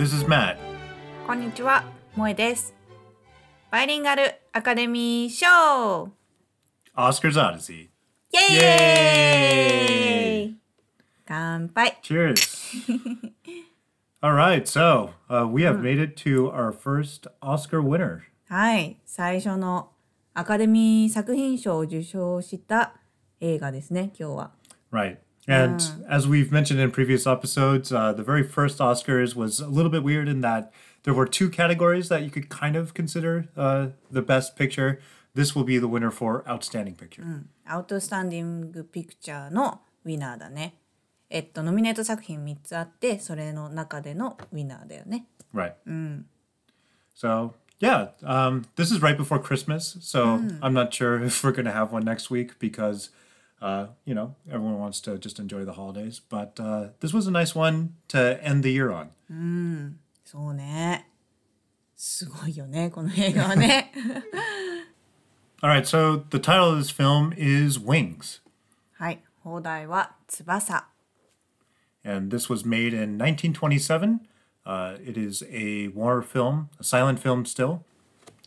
This is Matt. こんにちは、萌えです。バイリンガルアカデミー賞 Oscar's Odyssey. イエーイ乾杯 Cheers. All right, so uh, we have made it to our first Oscar winner. はい、最初のアカデミー作品賞を受賞した映画ですね、今日は。 Right. And as we've mentioned in previous episodes, uh, the very first Oscars was a little bit weird in that there were two categories that you could kind of consider uh, the best picture. This will be the winner for Outstanding Picture. アウトスタンディングピクチャーのウィナーだね。えっと、ノミネート作品3つあって、それの中でのウィナーだよね。 Right. So, yeah, um, this is right before Christmas. So I'm not sure if we're going to have one next week because, uh, you know, everyone wants to just enjoy the holidays. But uh, this was a nice one to end the year on. そうね。すごいよね、この映画はね。 All right, so the title of this film is Wings. はい、放題は翼。 And this was made in 1927. Uh, it is a war film, a silent film still.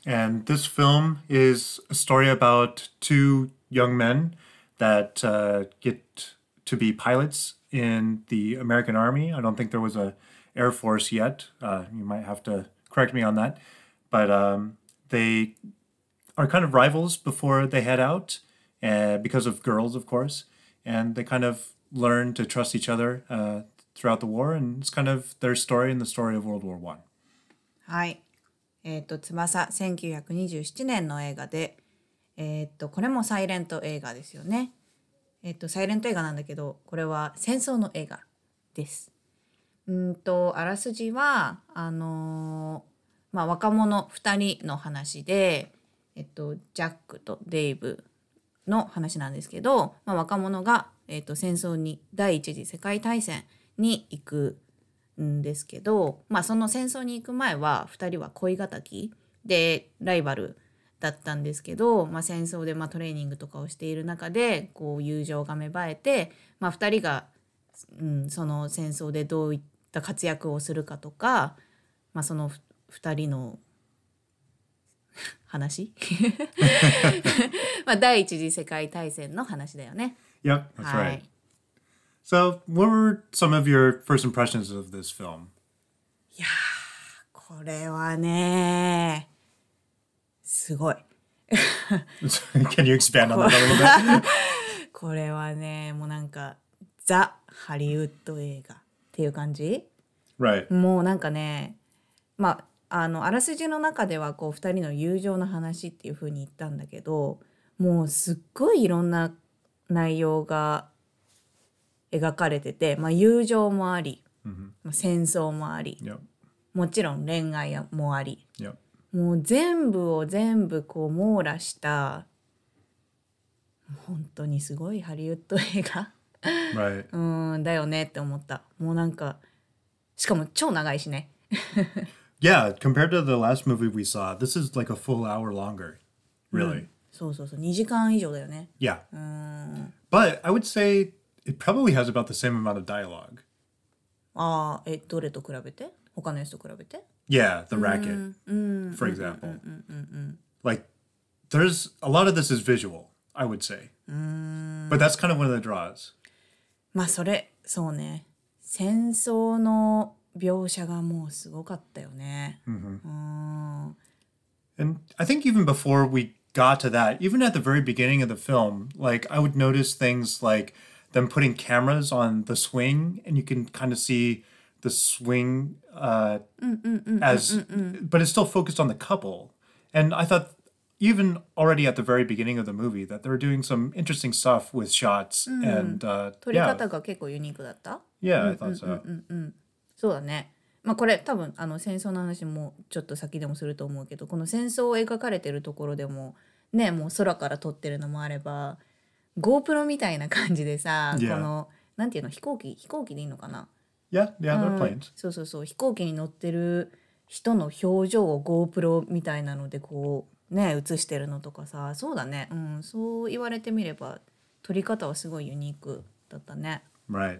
And this film is a story about two young men that uh, get to be pilots in the American Army. I don't think there was a Air Force yet. Uh, you might have to correct me on that. But um, they are kind of rivals before they head out, uh, because of girls, of course, and they kind of learn to trust each other uh, throughout the war, and it's kind of their story and the story of World War One. はい。えっ、と、翼、1927年の映画で、 えっ、と、これもサイレント映画ですよね。えっ、と、サイレント映画なんだけど、これは戦争の映画です。うんと、あらすじは、あのーまあ、若者2人の話で、えっと、ジャックとデイブの話なんですけど、まあ、若者が、えっと、戦争に第一次世界大戦に行くんですけど、まあ、その戦争に行く前は2人は恋敵でライバルだったんですけど、まあ、戦争でまあトレーニングとかをしている中でこう友情が芽生えて、まあ、2人が、うん、その戦争でどういった活躍をするかとか、まあ、その2人の 話？まあ第一次世界大戦の話だよね。Yep, that's は right. い。So, what were some of your first impressions of this film? これはねすごい。Can you expand on that a little bit? これはねもうなんかザ・ハリウッド映画っていう感じ？Right. もうなんかねまああのあらすじの中ではこう2人の友情の話っていう風に言ったんだけどもうすっごいいろんな内容が描かれてて、まあ、友情もあり、まあ、戦争もあり.もちろん恋愛もあり Yep. もう全部を全部こう網羅した本当にすごいハリウッド映画.うんだよねって思ったもうなんかしかも超長いしね Yeah, compared to the last movie we saw, this is like a full hour longer. Really. そうそうそう2時間以上だよね Yeah. But I would say it probably has about the same amount of dialogue. ああえどれと比べて他のやつと比べて Yeah, the racket, for example. Like, there's a lot of this is visual, I would say. But that's kind of one of the draws. まあそれそうね戦争の描写がもうすごかったよね、 And I think even before we got to that, even at the very beginning of the film, like I would notice things like them putting cameras on the swing, and you can kind of see the swing uh, as, but it's still focused on the couple. And I thought, even already at the very beginning of the movie, that they were doing some interesting stuff with shots. And uh, 撮り yeah, 方が結構ユニークだった yeah, I thought so. そうだねまあこれ多分あの戦争の話もちょっと先でもすると思うけどこの戦争を描かれてるところでもねもう空から撮ってるのもあれば GoPro みたいな感じでさ、Yeah. このなんていうの飛行機飛行機でいいのかな Yeah, yeah, they're planes. そうそうそう飛行機に乗ってる人の表情を GoPro みたいなのでこうね映してるのとかさそうだねうんそう言われてみれば撮り方はすごいユニークだったね Right.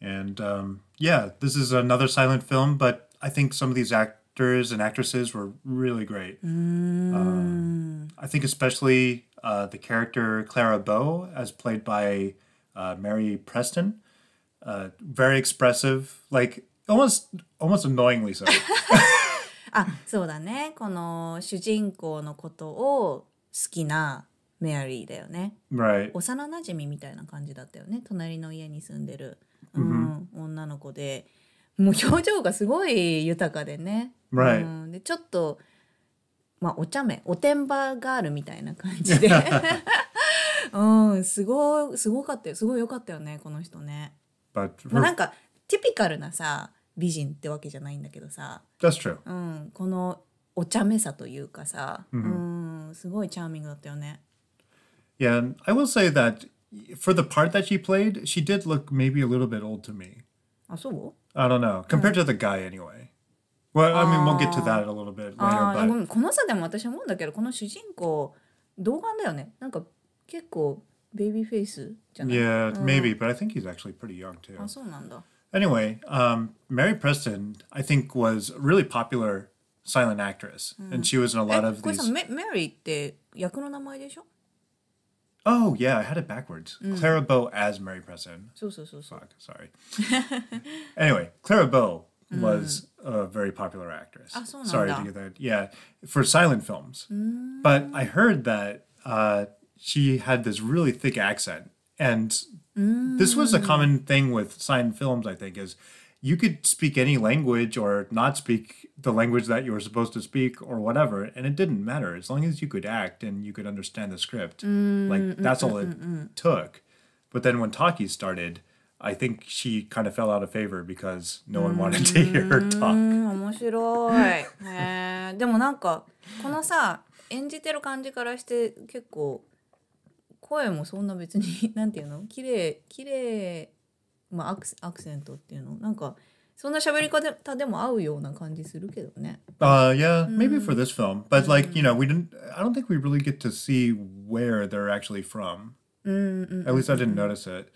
And um, yeah, this is another silent film, but I think some of these actors and actresses were really great. Um, I think especially uh, the character Clara Bow, as played by uh, Mary Preston, Uh, very expressive, like almost almost annoyingly so. あ そうだね。この主人公のことを好きなメアリーだよね。Right. 幼なじみみたいな感じだったよね。隣の家に住んでる、うん女の子で。もう表情がすごい豊かでね、Right. うん、でちょっとまあお茶目。おてんばガールみたいな感じで。うん。すごいすごかったよ。すごい良かったよねこの人ね、But まあ、なんかティピカルなさ美人ってわけじゃないんだけどさ that's true. うん、このお茶目さというかさ、うん、すごいチャーミングだったよね。Yeah, and I will say that for the part that she played, she did look maybe a little bit old to me. あ、そう I don't know, compared to the guy anyway. Well, I mean, we'll get to that a little bit あ later, ーご but めんこの差でも私思うんだけどこの主人公童顔だよねなんか結構ベイビーフェイスじゃない yeah, maybe, but I think he's actually pretty young too. あそうなんだ Anyway, um, Mary Preston, I think, was a really popular silent actress, and she was in a え lot of これさ these. メメリーって役の名前でしょ Oh, yeah, I had it backwards. Clara Bow as Mary Preston. そうそうそうそう Fuck, sorry. anyway, Clara Bow was a very popular actress. Ah, so sorry to nanda. get that. Yeah, for silent films. But I heard that uh, she had this really thick accent, and this was a common thing with silent films. I think is you could speak any language or not speak the language that you were supposed to speak or whatever, and it didn't matter as long as you could act and you could understand the script. like that's all it took. But then when talkies started, I think she kind of fell out of favor because no one wanted to hear her う talk. ん面白いへえでもなんかこのさ演じてる感じからして結構 声もそんな別になんていうの綺麗綺麗まあアクセアクセントっていうのなんかそんな喋り方でも合うような感じするけどね Uh, yeah, maybe for this film, but like you know, we didn't. I don't think we really get to see where they're actually from. At least I didn't notice it.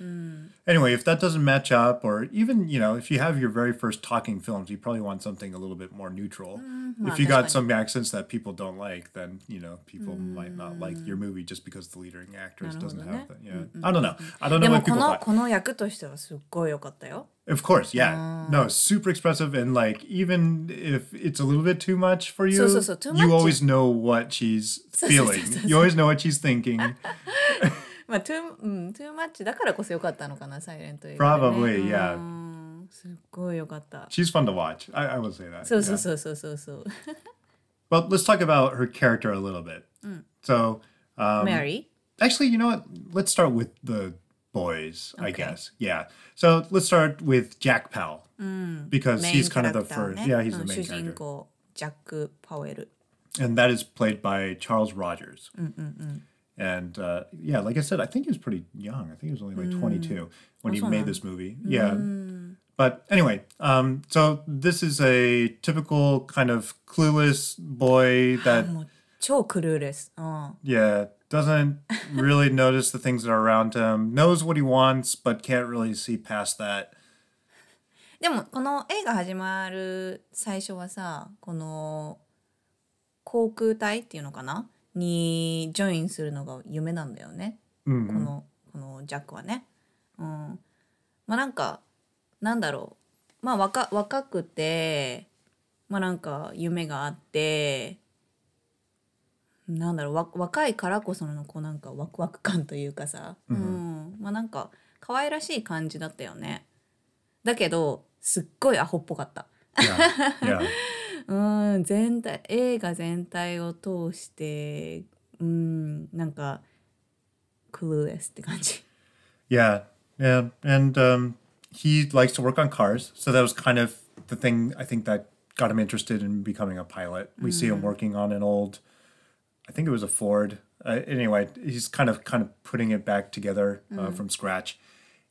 Anyway, if that doesn't match up, or even you know, if you have your very first talking films, you probably want something a little bit more neutral. if you got some accents that people don't like, then you know people might not like your movie just because the leading actress doesn't have that. Yeah, I don't know. I don't で know も what こ people の thought. この役としてはすっごい良かったよ Of course, yeah. No, super expressive and like even if it's a little bit too much for you, So, so, so, too you much- always know what she's So, so, so, feeling. so, so. You always know what she's thinking. まあ too,、うん、too much だからこそ良かったのかな、サイレント映画、ね。Probably, yeah. すっごい良かった。She's fun to watch. I, I will say that. そうそうそうそうそうそう。Well, let's talk about her character a little bit. Mm. So, um, Mary. Actually, you know what? Let's start with the boys, okay. I guess. Yeah. So let's start with Jack Powell mm. because he's kind of the first. Yeah, he's the main character. Jack And that is played by Charles Rogers. Mm, And uh, yeah, like I said, I think he was pretty young. I think he was only like 22 when he made this movie. Yeah. But anyway, um, so this is a typical kind of clueless boy that, もう超クルーレス、うん、 yeah, doesn't really notice the things that are around him, knows what he wants, but can't really see past that. でもこの映画始まる最初はさこの航空隊っていうのかな にジョインするのが夢なんだよね、このこのジャックはね。うん、まあなんかなんだろうまあ若若くてまあなんか夢があってなんだろうわ若いからこそのこうなんかワクワク感というかさ、うん、まあなんか可愛らしい感じだったよね。だけどすっごいアホっぽかった。Yeah. yeah. うん全体映画全体を通してうんなんかクルーレスって感じ。 Yeah, yeah, and um, he likes to work on cars, so that was kind of the thing I think that got him interested in becoming a pilot. We see him working on an old, I think it was a Ford. Uh, anyway, he's kind of kind of putting it back together uh, from scratch,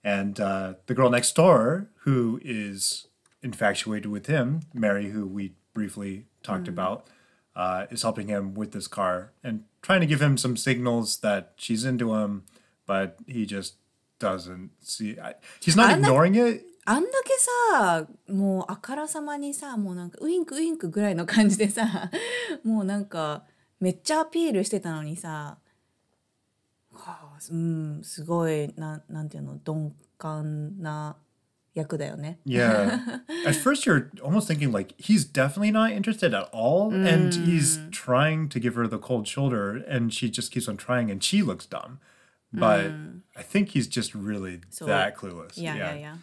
and uh, the girl next door who is infatuated with him, Mary, who we briefly talked about. Uh, is helping him with this car and trying to give him some signals that she's into him, but he just doesn't see. I, he's not I'm not- ignoring it. あんだけさもうあからさまにさもうなんかウインクウインクぐらいの感じでさもうなんかめっちゃアピールしてたのにさ、はあ、うんすごいななんていうの鈍感な 役だよね。 Yeah. At first, you're almost thinking like he's definitely not interested at all, and he's trying to give her the cold shoulder, and she just keeps on trying, and she looks dumb. But I think he's just really So, that clueless. いやいやいや。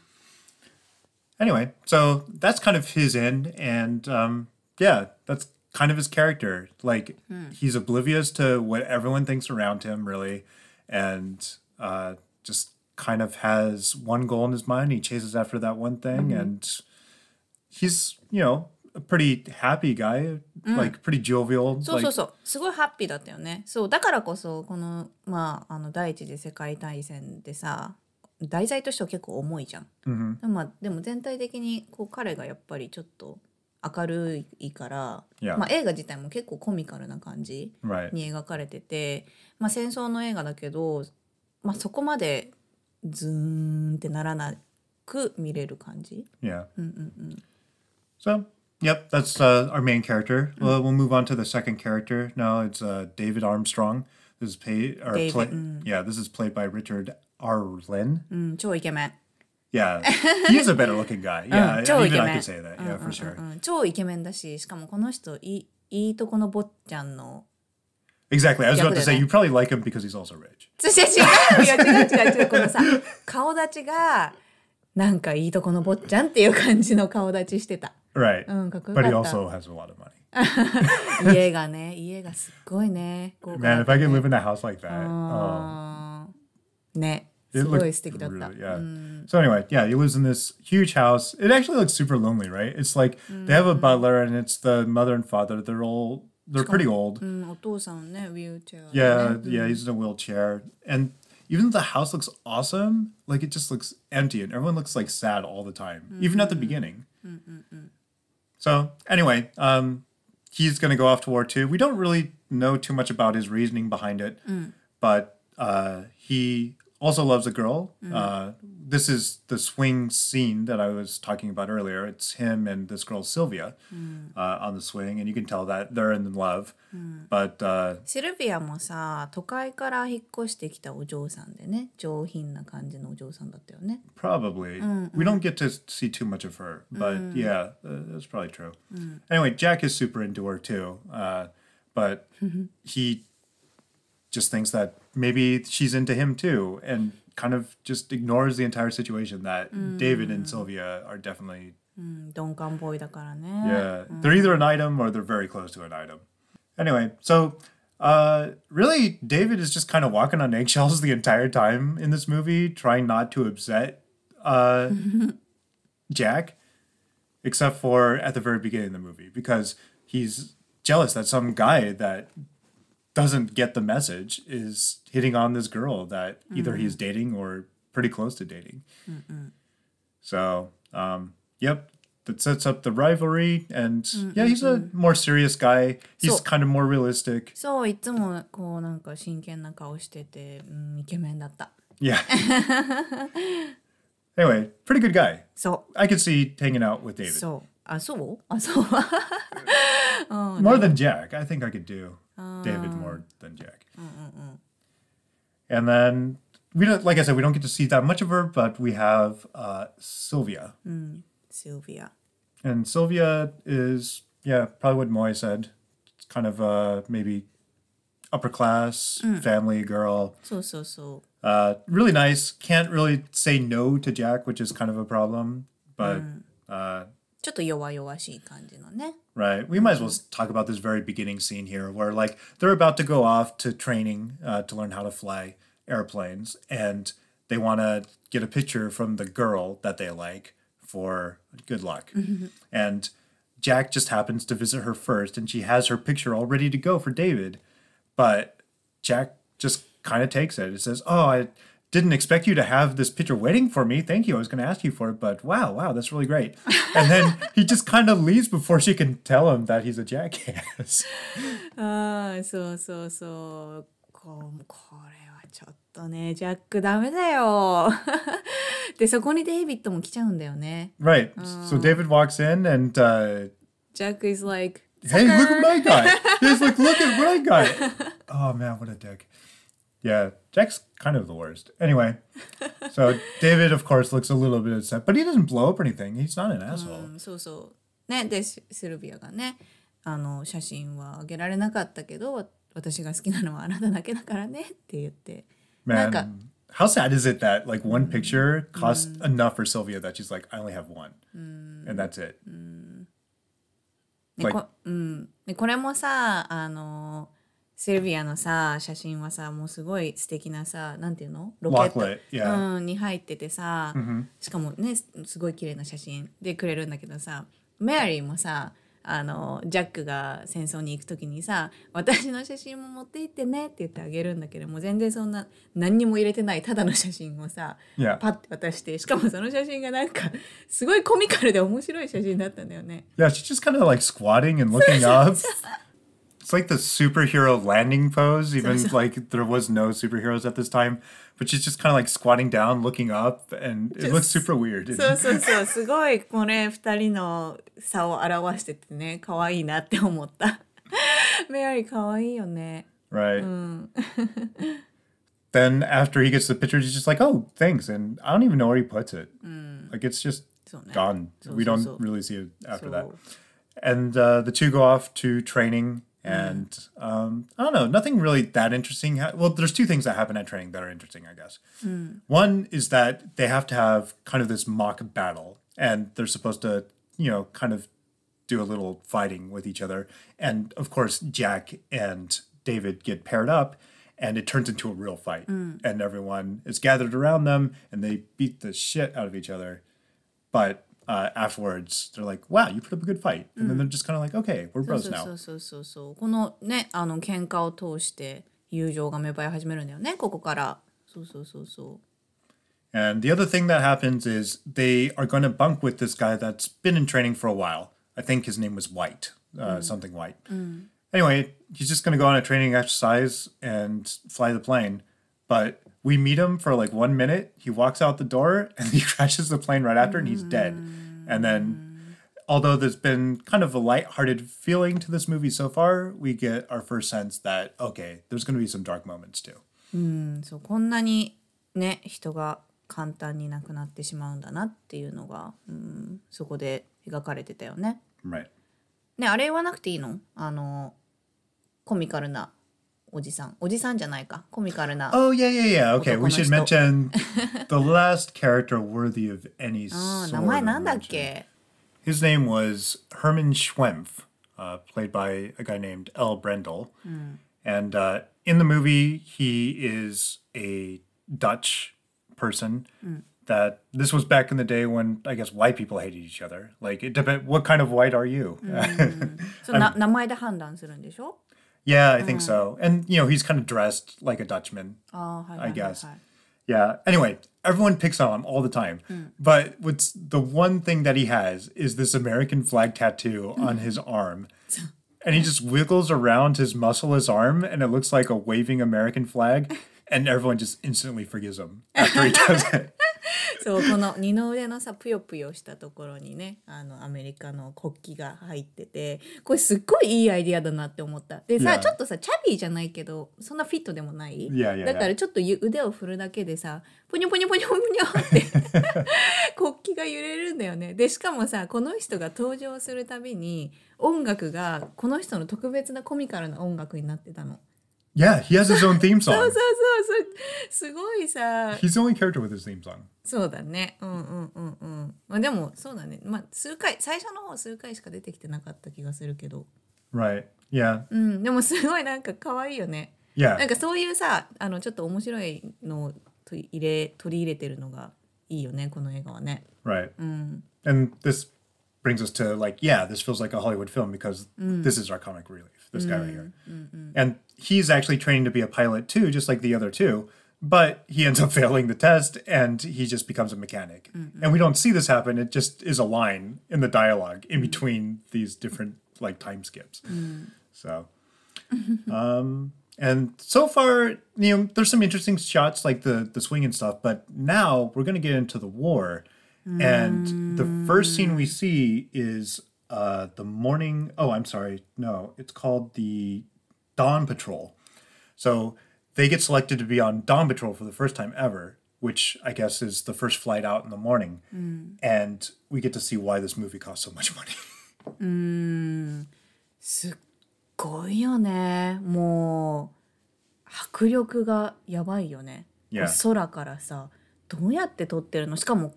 Anyway, so that's kind of his end, and um, yeah, that's kind of his character. Like he's oblivious to what everyone thinks around him, really, and uh, just kind of has one goal in his mind. He chases after that one thing, and he's you know a pretty happy guy, like pretty jovial. そうそうそうすごいハッピーだったよねそうだからこそこのまああの第一次世界大戦でさ題材としては結構重いじゃん、Mhm. でもまあ、でも全体的にこう彼がやっぱりちょっと明るいから、Yeah. まあ、映画自体も結構コミカルな感じ right. に描かれてて、まあ、戦争の映画だけど、まあ、そこまでズーンってならなく見れる感じ Yeah. So, yep, that's uh, our main character. Well, we'll move on to the second character. Now it's uh, David Armstrong. This is paid or David, play, Yeah, this is played by Richard R. Lynn. うん超イケメン Yeah, he is a better looking guy. Yeah, even I can say that. Yeah, for sure. うん超イケメンだししかもこの人いいいいとこの坊ちゃんの Exactly. I was about to say Yakuza. you probably like him because he's also rich. 違う違う違う違う違うこのさ顔立ちがなんかいいとこの坊ちゃんっていう感じの顔立ちしてた Right. うんかっこよ But he かった also has a lot of money. 家がね家がすっごいね豪華だ Man, っ if た I ね could live in a house like that. Oh. あーね It すごい looked 素敵だった really- yeah. So anyway, yeah, he lives in this huge house. It actually looks super lonely, right? It's like they have a butler and it's the mother and father. They're all they're pretty old. Mm, yeah, mm. yeah, he's in a wheelchair, and even though the house looks awesome, like it just looks empty, and everyone looks like sad all the time, even at the mm-hmm. beginning. Mm, so anyway, um, he's going to go off to war too. We don't really know too much about his reasoning behind it, but uh, he also loves a girl. Uh, this is the swing scene that I was talking about earlier. It's him and this girl Sylvia uh, on the swing, and you can tell that they're in love. But uh, シルビアもさ都会から引っ越してきたお嬢さんでね上品な感じのお嬢さんだったよね Probably. We don't get to see too much of her, but yeah, uh, that's probably true. Anyway, Jack is super into her too, uh, but he just thinks that maybe she's into him too and kind of just ignores the entire situation that mm. David and Sylvia are definitely mm, Yeah. They're either an item or they're very close to an item. Anyway, so uh, really David is just kind of walking on eggshells the entire time in this movie, trying not to upset uh, Jack, except for at the very beginning of the movie, because he's jealous that some guy that doesn't get the message is hitting on this girl that either he's dating or pretty close to dating. So, um, yep, that sets up the rivalry. And yeah, he's a more serious guy. He's So- kind of more realistic. そういつもこうなんか真剣な顔してて、うん、イケメンだった Yeah. anyway, pretty good guy. そ I could see hanging out with う David. そうあそうあそう more than Jack. I think I could do David um, more than Jack. Mm-mm-mm. And then we don't, like I said, we don't get to see that much of her, but we have uh, Sylvia. Mm. Sylvia. And Sylvia is, yeah, probably what Moy said. It's kind of uh, maybe upper class mm. family girl. So so so. Uh, really nice. Can't really say no to Jack, which is kind of a problem, but mm. Uh, ちょっと弱々しい感じのね Right. We might as well talk about this very beginning scene here where, like, they're about to go off to training uh, to learn how to fly airplanes, and they want to get a picture from the girl that they like for good luck. And Jack just happens to visit her first, and she has her picture all ready to go for David. But Jack just kind of takes it. It says, Oh, I didn't expect you to have this picture waiting for me. Thank you. I was going to ask you for it, but wow, wow, that's really great. And then he just kind of leaves before she can tell him that he's a jackass. ああそうそうそうこうこれはちょっとねジャックダメだよ でそこにデイビッドも来ちゃうんだよね Right. So David walks in and uh, ジャック is like hey, look at my guy. He's like, look at what I got. Oh man, what a dick. Yeah, Jack's kind of the worst. Anyway, so David, of course, looks a little bit upset, but he doesn't blow up or anything. He's not an asshole. うんそうそうねでシシルビアがねあの写真はあげられなかったけど私が好きなのはあなただけだからねって言ってなんか Man, how sad is it that like one picture cost enough for Sylvia that she's like, I only have one, and that's it. ね Like- こうん、でこれもさあの シルビアのさ写真はさもうすごい素敵なさなんていうの？ロケット？yeah. うん、に入っててさ、しかもねすすごい綺麗な写真でくれるんだけどさメアリーもさあのジャックが戦争に行く時にさ「私の写真も持って行ってね」って言ってあげるんだけどもう全然そんな何にも入れてないただの写真をさ Yeah. パッて渡してしかもその写真がなんかすごいコミカルで面白い写真だったんだよね。Yeah, she's just kind of like squatting and looking up. It's like the superhero landing pose, even like there was no superheroes at this time. But she's just kind of like squatting down, looking up, and it looks super weird. そうそうそうすごいこれ二人の差を表しててね可愛いなって思ったメアリー可愛いよね Right. then after he gets the picture, he's just like, "Oh, thanks," and I don't even know where he puts it. Like it's just So nice. gone. So, we so, don't so. really see it after that. So- And uh, the two go off to training, Mm. and um, I don't know, nothing really that interesting. Ha- well, there's two things that happen at training that are interesting, I guess. Mm. One is that they have to have kind of this mock battle, and they're supposed to, you know, kind of do a little fighting with each other. And of course, Jack and David get paired up, and it turns into a real fight. Mm. And everyone is gathered around them, and they beat the shit out of each other. But uh, afterwards, they're like, "Wow, you put up a good fight," and then they're just kind of like, "Okay, we're そう bros そう now." そうそうそうそうこのねあの喧嘩を通して友情が芽生え始めるんだよねここからそうそうそうそ And the other thing that happens is they are going to bunk with this guy that's been in training for a while. I think his name was White, uh, something White. Anyway, he's just going to go on a training exercise and fly the plane. But we meet him for like one minute. He walks out the door and he crashes the plane right after and he's dead. And then, although there's been kind of a lighthearted feeling to this movie so far, we get our first sense that, okay, there's going to be some dark moments too. う,、うん、そうこんなにね人が簡単に亡くなってしまうんだなっていうのが、うん、そこで描かれてたよね。 Right. ねあれ言わなくていいのあのコミカルな おじさん。おじさんじゃないか。コミカルな。Oh, yeah, yeah, yeah. Okay, we should mention the last character worthy of any あー sort 名 of His name was Herman Schwempf, uh, played by a guy named El Brendel. Hmm. And uh, in the movie, he is a Dutch person. Hmm. That this was back in the day when I guess white people hated each other. Like it depends. What kind of white are you? Hmm. そのな名前で判断するんでしょ um, yeah, I think mm. so. And you know, he's kind of dressed like a Dutchman. Oh, hi, I guess. Yeah. Anyway, everyone picks on him all the time. Mm. But what's the one thing that he has is this American flag tattoo mm. on his arm. And he just wiggles around his muscleless arm and it looks like a waving American flag. And everyone just instantly forgives him after he does it. そうこの二の腕のさぷよぷよしたところにねあのアメリカの国旗が入っててこれすっごいいいアイディアだなって思ったでさ Yeah. ちょっとさチャビーじゃないけどそんなフィットでもない？Yeah, yeah, だからちょっとゆ腕を振るだけでさポニョポニョポニョポニョって 国旗が揺れるんだよねでしかもさこの人が登場するたびに音楽がこの人の特別なコミカルな音楽になってたの。Yeah, he has his own theme そうそう song. そうそうすごいさ He's the only character with his theme song. そうだね。うんうんうんうん。まあでもそうだね。まあ数回最初の方数回しか出てきてなかった気がするけど。Right. Yeah. うん。でもすごいなんか可愛いよね。なん Yeah. かそういうさあのちょっと面白いのを取り入れ取り入れてるのがいいよねこの映画はね。Right. うん。And this brings us to like, yeah, this feels like a Hollywood film because this is our comic relief. This guy right here, mm, mm, mm, and he's actually training to be a pilot too, just like the other two. But he ends up failing the test, and he just becomes a mechanic. And we don't see this happen. It just is a line in the dialogue in between these different like time skips. So, um, And so far, you know, there's some interesting shots like the the swing and stuff, but now we're gonna get into the war. And the first scene we see is uh the morning oh, I'm sorry, no, it's called the Dawn Patrol. So they get selected to be on Dawn Patrol for the first time ever, which I guess is the first flight out in the morning. And we get to see why this movie cost so much money. すっごいよねもう迫力がやばいよね、 Yeah. 空からさどうやって撮ってるのしかも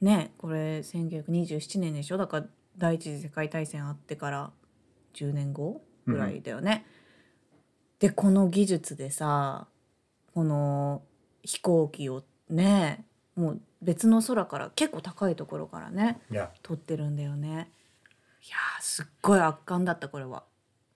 ねこれ1927年でしょだから 第一次世界大戦あってから10年後ぐらいだよね。でこの技術でさこの飛行機をねもう別の空から結構高いところからね yeah. 撮ってるんだよね。いやーすっごい圧巻だったこれは。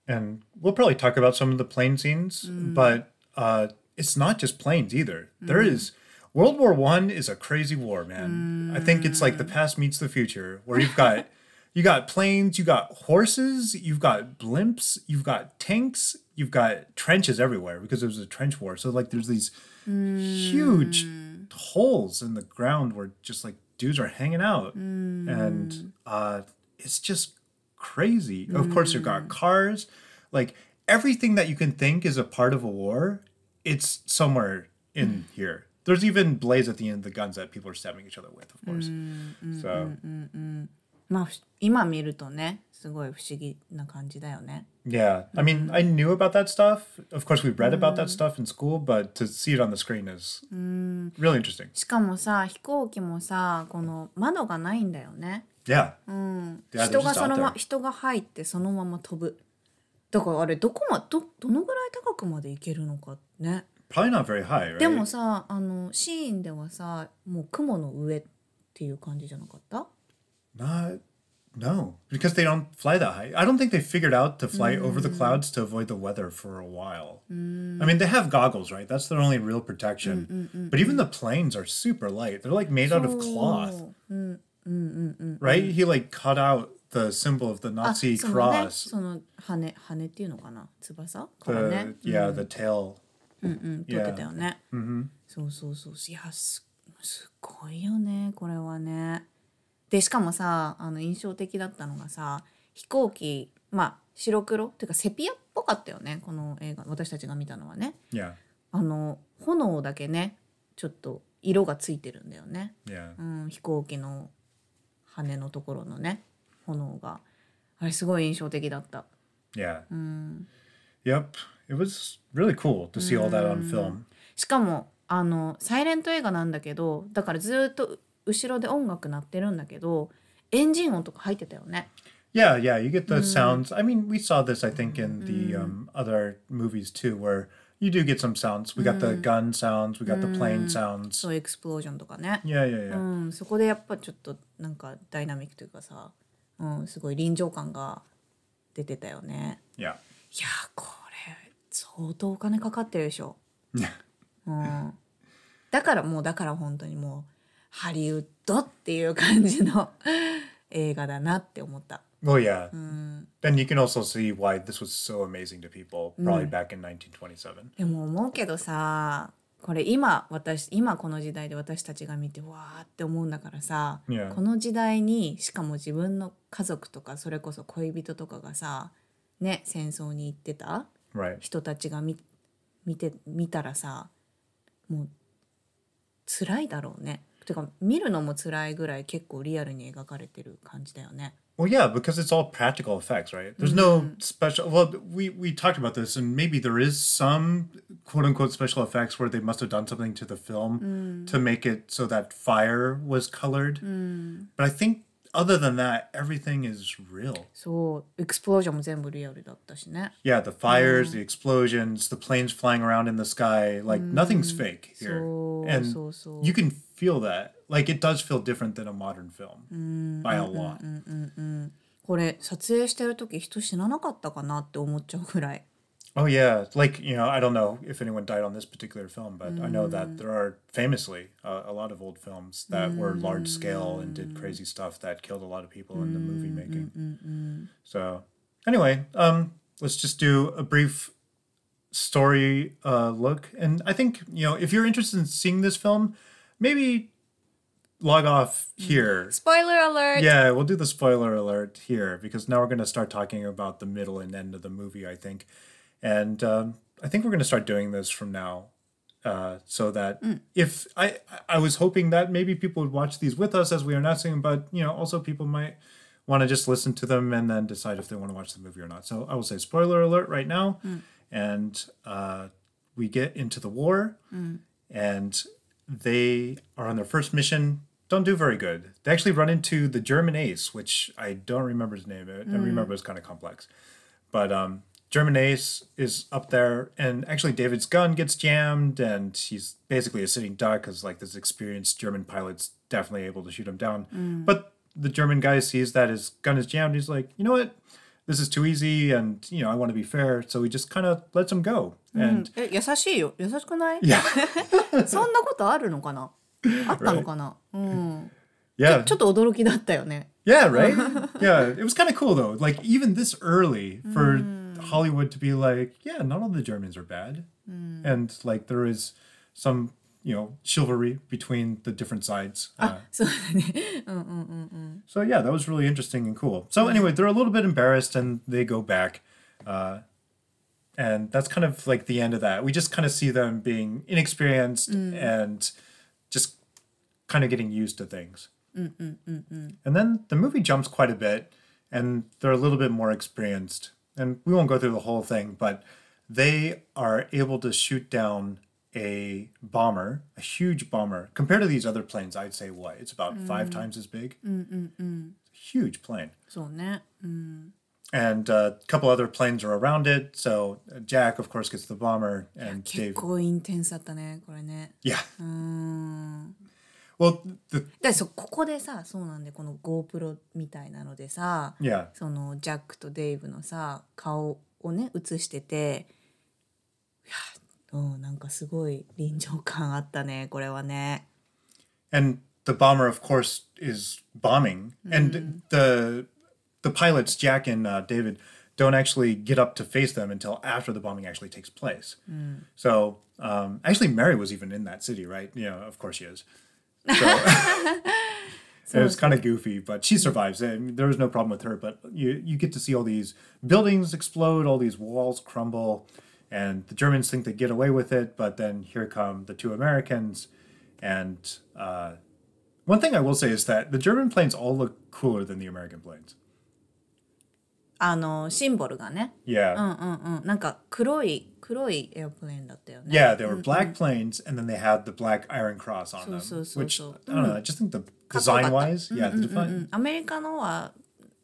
And we'll probably talk about some of the plane scenes, but uh, it's not just planes either. There is World War One is a crazy war, man. I think it's like the past meets the future, where you've got you got planes, you got horses, you've got blimps, you've got tanks, you've got trenches everywhere because it was a trench war. So like there's these huge mm. holes in the ground where just like dudes are hanging out, mm. and uh, it's just crazy. Of course, you've got mm. cars, like everything that you can think is a part of a war. It's somewhere in here. There's even blades at the end of the guns that people are stabbing each other with, of course. So まあふ今見るとねすごい不思議な感じだよね。yeah, I mean, I knew about that stuff. Of course, we've read about that stuff in school, but to see it on the screen is really interesting. しかもさ飛行機もさこの窓がないんだよね。Yeah, うん、人がそのま.人が入ってそのまま飛ぶ。だからあれどこまどどのぐらい高くまで行けるのかね。probably not very high, right? でもさあのシーンではさもう雲の上っていう感じじゃなかった Not, no, because they don't fly that high. I don't think they figured out to fly over the clouds to avoid the weather for a while. I mean, they have goggles, right? That's their only real protection. But even the planes are super light. They're like made out of cloth, そう right? He like cut out the symbol of the あ Nazi そのね cross. その羽羽っていうのかな翼か The, らね。 yeah, the tail. うん、撮ってたよね。そうそうそういやすすごいよねこれはね。 でしかもさあの印象的だったのがさ飛行機まあ白黒？っていうかセピアっぽかったよねこの映画私たちが見たのはね。Yeah, あの炎だけねちょっと色がついてるんだよね。yeah. うん、飛行機の羽のところのね炎があれすごい印象的だった。Yeah. Yep. It was really cool to see all that on film. しかもあのサイレント映画なんだけどだからずっと後ろで音楽鳴ってるんだけどエンジン音とか入ってたよね。Yeah, yeah, you get the sounds. I mean, we saw this, I think, in the um, other movies too, where you do get some sounds. We got the gun sounds, we got the plane sounds. そうエクスプロージョンとかね。Yeah, yeah, yeah. うん、そこでやっぱちょっとなんかダイナミックというかさ、うん、すごい臨場感が出てたよね。Yeah. いやーこれ相当お金かかってるでしょ。うん、だからもうだから本当にもうハリウッドっていう感じの 映画だなって思った。Well, yeah. Then you can also see why this was so amazing to people, probably back in 1927. でも思うけどさこれ今私今この時代で私たちが見てわーって思うんだからさ、Yeah. この時代にしかも自分の家族とかそれこそ恋人とかがさね戦争に行ってた.人たちが見見て見たらさもう辛いだろうね。てか見るのも辛いぐらい結構リアルに描かれてる感じだよね。 Well, yeah, because it's all practical effects, right? There's no special. Well, we we talked about this, and maybe there is some quote unquote special effects where they must have done something to the film to make it so that fire was colored. But I think other than that, everything is real. そうエクスプロージョンも全部リアルだったしね。 Yeah, the fires, the explosions, the planes flying around in the sky, like nothing's fake here. So- and so- so. you can feel that. Like it does feel different than a modern film by a lot. これ撮影してる時人死ななかったかなって思っちゃうぐらい。 Oh yeah, like you know, I don't know if anyone died on this particular film, but I know that mm. there are famously uh, a lot of old films that were large scale and did mm. crazy stuff that killed a lot of people in the mm, movie making. So anyway, um, let's just do a brief story uh, look. And I think, you know, if you're interested in seeing this film, maybe log off here. Spoiler alert! Yeah, we'll do the spoiler alert here because now we're going to start talking about the middle and end of the movie, I think. And um, I think we're going to start doing this from now. Uh, so that if I I was hoping that maybe people would watch these with us as we are announcing, but you know also people might want to just listen to them and then decide if they want to watch the movie or not. So I will say spoiler alert right now, and uh, we get into the war, and they are on their first mission. Don't do very good. They actually run into the German ace, which I don't remember his name. I remember it's kind of complex, but um, German ace is up there, and actually David's gun gets jammed, and he's basically a sitting duck because like this experienced German pilot's definitely able to shoot him down. But the German guy sees that his gun is jammed. He's like, you know what? This is too easy, and you know I want to be fair, so he just kind of lets him go. And え優しいよ優しくない yeah, そんなことあるのかなあったのかな、うん、 yeah, ちょっと驚きだったよね Yeah, right? yeah, it was kind of cool though. Like even this early for Hollywood to be like, yeah, not all the Germans are bad, mm. and like there is some you know chivalry between the different sides. Ah, uh, so, uh, uh, uh, so yeah, that was really interesting and cool. So anyway, hmm. they're a little bit embarrassed and they go back, uh, and that's kind of like the end of that. We just kind of see them being inexperienced mm. and just kind of getting used to things. Mm, mm, mm, mm, and then the movie jumps quite a bit, and they're a little bit more experienced and we won't go through the whole thing, but they are able to shoot down a bomber, a huge bomber. Compared to these other planes, I'd say what? It's about mm. five times as big. Mm-mm-mm. huge plane. So, mm. And uh, a couple other planes are around it. So uh, Jack, of course, gets the bomber, and Dave. Yeah, mm. うーん。 Well, the でそここでさそうなんでこの GoPro みたいなのでさ yeah. そのジャックとデイブのさ顔をね映してていやうんなんかすごい臨場感あったねこれはね。 and the bomber of course is bombing and the the pilots jack and uh, david don't actually get up to face them until after the bombing actually takes place so um, actually mary was even in that city right yeah of course she is so it was kind of goofy but she survives I mean, there was no problem with her but you you get to see all these buildings explode all these walls crumble and the germans think they get away with it but then here come the two americans and uh, one thing I will say is that the German planes all look cooler than the American planes. あのシンボルがね。 Yeah. うんうんうん。なんか黒い黒いエアプレーンだったよね。 Yeah, they were black planes, and then they had the black Iron Cross on them. so, so, which so. I don't know. I just think the design wise, yeah, the う design. んアメリカのは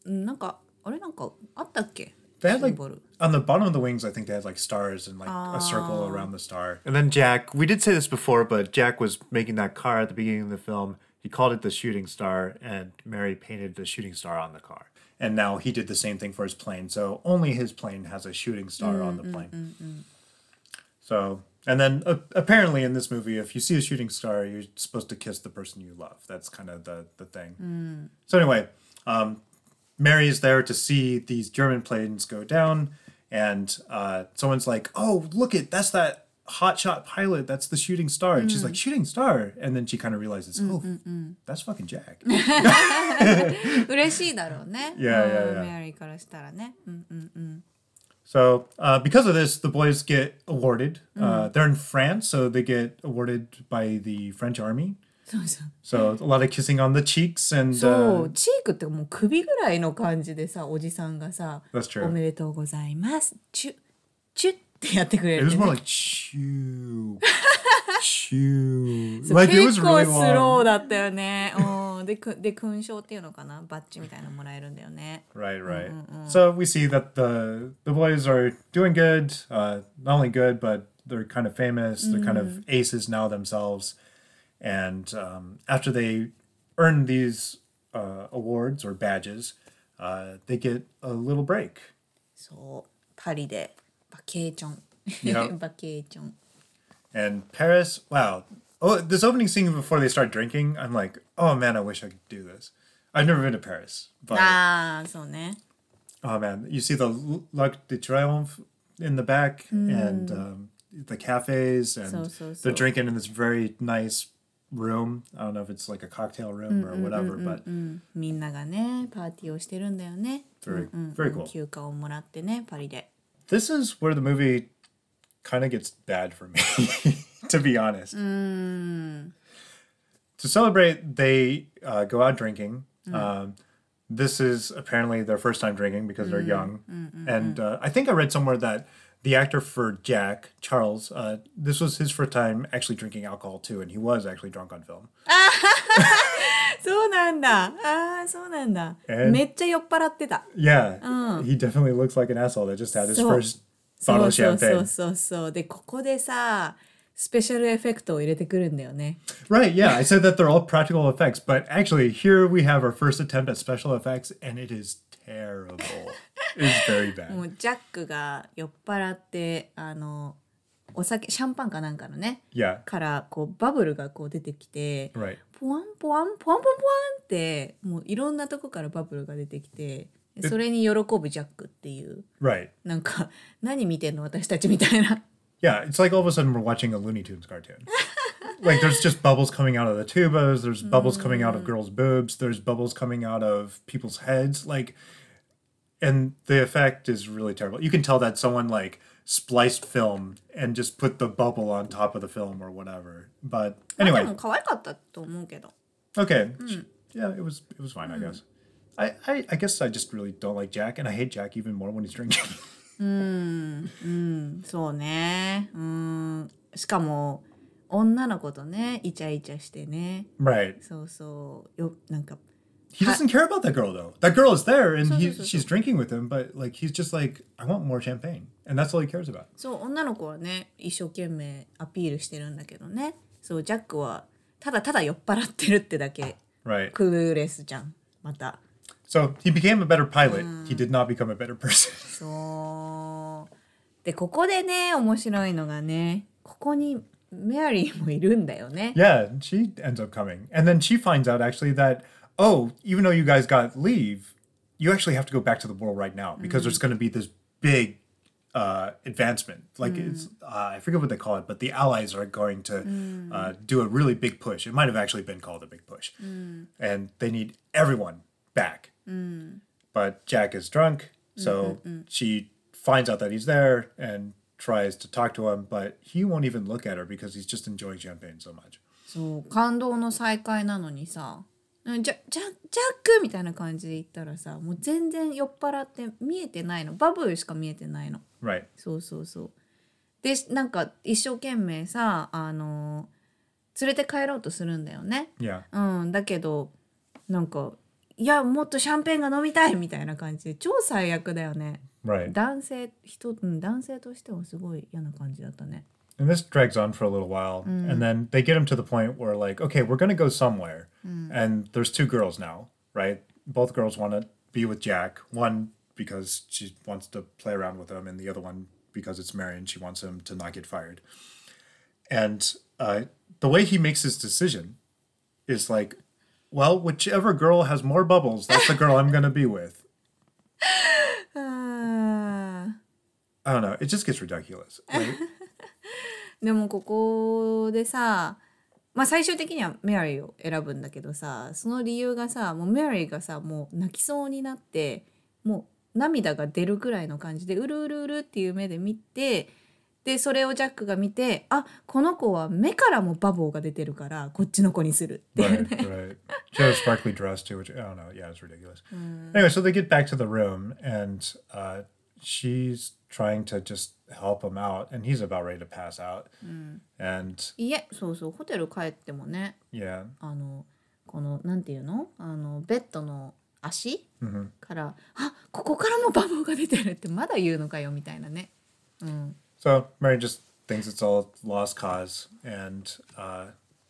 うんなんかあれなんかあったっけ They had シン like ボル。 on the bottom of the wings. I think they had like stars and like a circle around the star. And then Jack, we did say this before, but Jack was making that car at the beginning of the film. He called it the shooting star, and Mary painted the shooting star on the car. And now he did the same thing for his plane. So only his plane has a shooting star on the plane. So, and then uh, apparently in this movie, if you see a shooting star, you're supposed to kiss the person you love. That's kind of the, the thing. So, anyway, um, Mary is there to see these German planes go down, and uh, someone's like, "Oh, look it! That's that hotshot pilot. That's the shooting star." And she's like, "Shooting star," and then she kind of realizes, "Oh, that's fucking Jack." 嬉しいだろうね。 Yeah, うん yeah, yeah. メアリーからしたらね。うんうんうん。 So, uh, because of this, the boys get awarded. Uh, they're in France, so they get awarded by the French army. そうそう。 So a lot of kissing on the cheeks and そ uh, う、チークってもう首ぐらいの感じでさ、おじさんがさ、 That's true. おめでとうございます。チュッ、チュッ ってやってくれ it る、 was ね。 more like chew, chew. そう Like it was 結構 really スロ long. ーだったよね。うん。で、くで勲章っていうのかなバッジみたいなのもらえるんだよね。 Right, right. So we see that the the boys are doing good. Uh, not only good, but they're kind of famous. They're kind of aces now themselves. And um, after they earn these uh, awards or badges, uh, they get a little break. そう。パリで Vacation. Yep. Vacation. And Paris, wow. Oh, this opening scene before they start drinking, I'm like, oh man, I wish I could do this. I've never been to Paris, but ah, so ne. Oh man, you see the L'Arc de Triomphe in the back and um, the cafes, and So, so, so. they're drinking in this very nice room. I don't know if it's like a cocktail room or whatever, but very うんうん、very cool. This is where the movie kind of gets bad for me, to be honest. To celebrate, they uh, go out drinking. Um, this is apparently their first time drinking because they're young. and uh, I think I read somewhere that the actor for Jack, Charles, uh, this was his first time actually drinking alcohol too, and he was actually drunk on film. そうなんだあーそうなんだめっちゃ酔っ払ってた Yeah, he definitely looks like an asshole that just had his first そ bottle う of そうそう champagne. そうそうでここでさスペシャルエフェクトを入れてくるんだよね Right, yeah. I said that they're all practical effects, but actually, here we have our first attempt at special effects, and it is terrible. it's very も bad. うジャックが酔っ払ってあのお酒シャンパンかなんかのね Yeah, からこうバブルがこう出てきて right. ポワンポワンポワンポワンポワンってもういろんなとこからバブルが出てきてそれに喜ぶジャックっていう Right. なんか何見てんの私たちみたいな Yeah, it's like all of a sudden we're watching a Looney Tunes cartoon. like there's just bubbles coming out of the tubas, there's bubbles coming out of girls' boobs, there's bubbles coming out of people's heads, like and the effect is really terrible. You can tell that someone like spliced film and just put the bubble on top of the film or whatever. But まあで anyway, も可愛かったと思うけど okay. Yeah, it was it was fine, I guess. I, I I guess I just really don't like Jack and I hate Jack even more when he's drinking. そうねうんしかも女の子とねイチャイチャしてね right. そうそうよなんか He doesn't care about that girl though. That girl is there and he, so, so, she's drinking with him, but like he's just like, I want more champagne. And that's all he cares about. そう女の子はね一生懸命アピールしてるんだけどねそうジャックはただただ酔っ払ってるってだけ Right. クーレスじゃんまた So he became a better pilot. He did not become a better person. そうでここでね面白いのがねここにメアリーもいるんだよね yeah, she ends up coming. And then she finds out actually that, oh, even though you guys got leave, you actually have to go back to the world right now because there's going to be this big uh, advancement. Like it's, uh, I forget what they call it, but the allies are going to uh, do a really big push. It might have actually been called a big push. And they need everyone back. But Jack is drunk, so she finds out that he's there and tries to talk to him, but he won't even look at her because he's just enjoying champagne so much. そう感動の再会なのにさ「 うんジャジャジャック!」みたいな感じで言ったらさもう全然酔っ払って見えてないのバブルしか見えてないの Right. そうそうそうでなんか一生懸命さあの連れて帰ろうとするんだよね Yeah. うんだけどなんかいやもっとシャンペーンが飲みたいみたいな感じで超最悪だよね Right. 男性人、うん、男性としてはすごい嫌な感じだったね And this drags on for a little while. And mm. then they get him to the point where, like, okay, we're going to go somewhere. Mm. And there's two girls now, right? Both girls want to be with Jack. One because she wants to play around with him, and the other one because it's Marion. She wants him to not get fired. And uh, the way he makes his decision is like, well, whichever girl has more bubbles, that's the girl I'm going to be with. Ah. I don't know. It just gets ridiculous. Like, でもここでさまあ最終的にはメアリーを選ぶんだけどさその理由がさもうメアリーがさもう泣きそうになってもう涙が出るくらいの感じでうるうるうるっていう目で見てでそれをジャックが見てあこの子は目からもバボーが出てるからこっちの子にするっていう right, right. She a sparkly dress too, which I don't know. Yeah, it's ridiculous. Anyway, so they get back to the room, and uh, she's trying to just help him out, and he's about ready to pass out. And いえそうそうホテル帰ってもね yeah, あのこのなんていうのあのベッドの足、からあここからもバボーが出てるってまだ言うのかよみたいなね。うん、 so Mary just thinks it's all lost cause, and uh,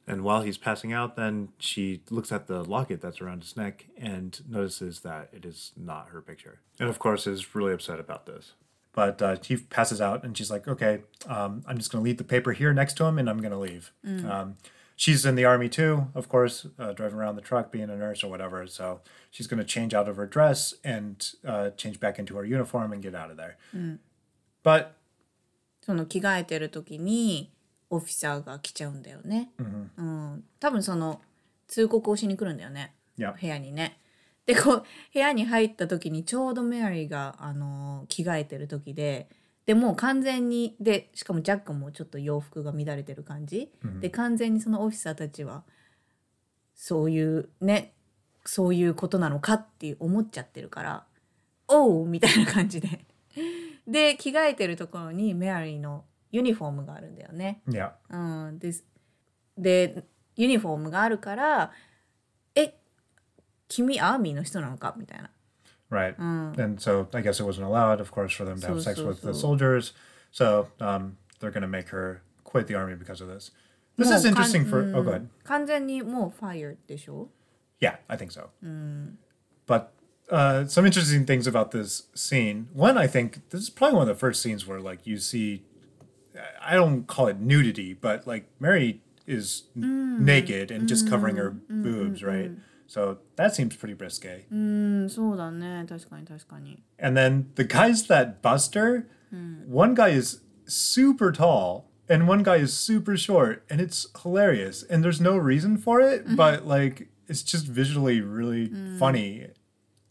and while he's passing out, then she looks at the locket that's around his neck and notices that it is not her picture, and of course is really upset about this. But uh, he passes out, and she's like, "Okay, um, I'm just going to leave the paper here next to him, and I'm going to leave." Um, she's in the army too, of course, uh, driving around the truck, being a nurse or whatever. So she's going to change out of her dress and uh, change back into her uniform and get out of there. But その着替えてる時にオフィサーが来ちゃうんだよね。うん、多分その通告をしに来るんだよね Yeah. 部屋にね。 でこう部屋に入った時にちょうどメアリーが、あのー着替えてる時ででもう完全にでしかもジャックもちょっと洋服が乱れてる感じ、で完全にそのオフィサーたちはそういうねそういうことなのかって思っちゃってるから「おう!」みたいな感じでで着替えてるところにメアリーのユニフォームがあるんだよね。うん、ででユニフォームがあるから「え Right. Mm. And so I guess it wasn't allowed, of course, for them to have sex with the soldiers. So um, they're going to make her quit the army because of this. This is interesting for. Oh, good. ahead. Mm, 完全にもう fired でしょ Yeah, I think so. Mm. But uh, some interesting things about this scene. One, I think this is probably one of the first scenes where like you see, I don't call it nudity, but like Mary is mm. naked and just mm-hmm. covering her mm-hmm. boobs, right? Mm-hmm. So that seems pretty risque. うんそうだね確かに確かに And then the guys that bust her, one guy is super tall and one guy is super short, and it's hilarious. And there's no reason for it, but like it's just visually really funny.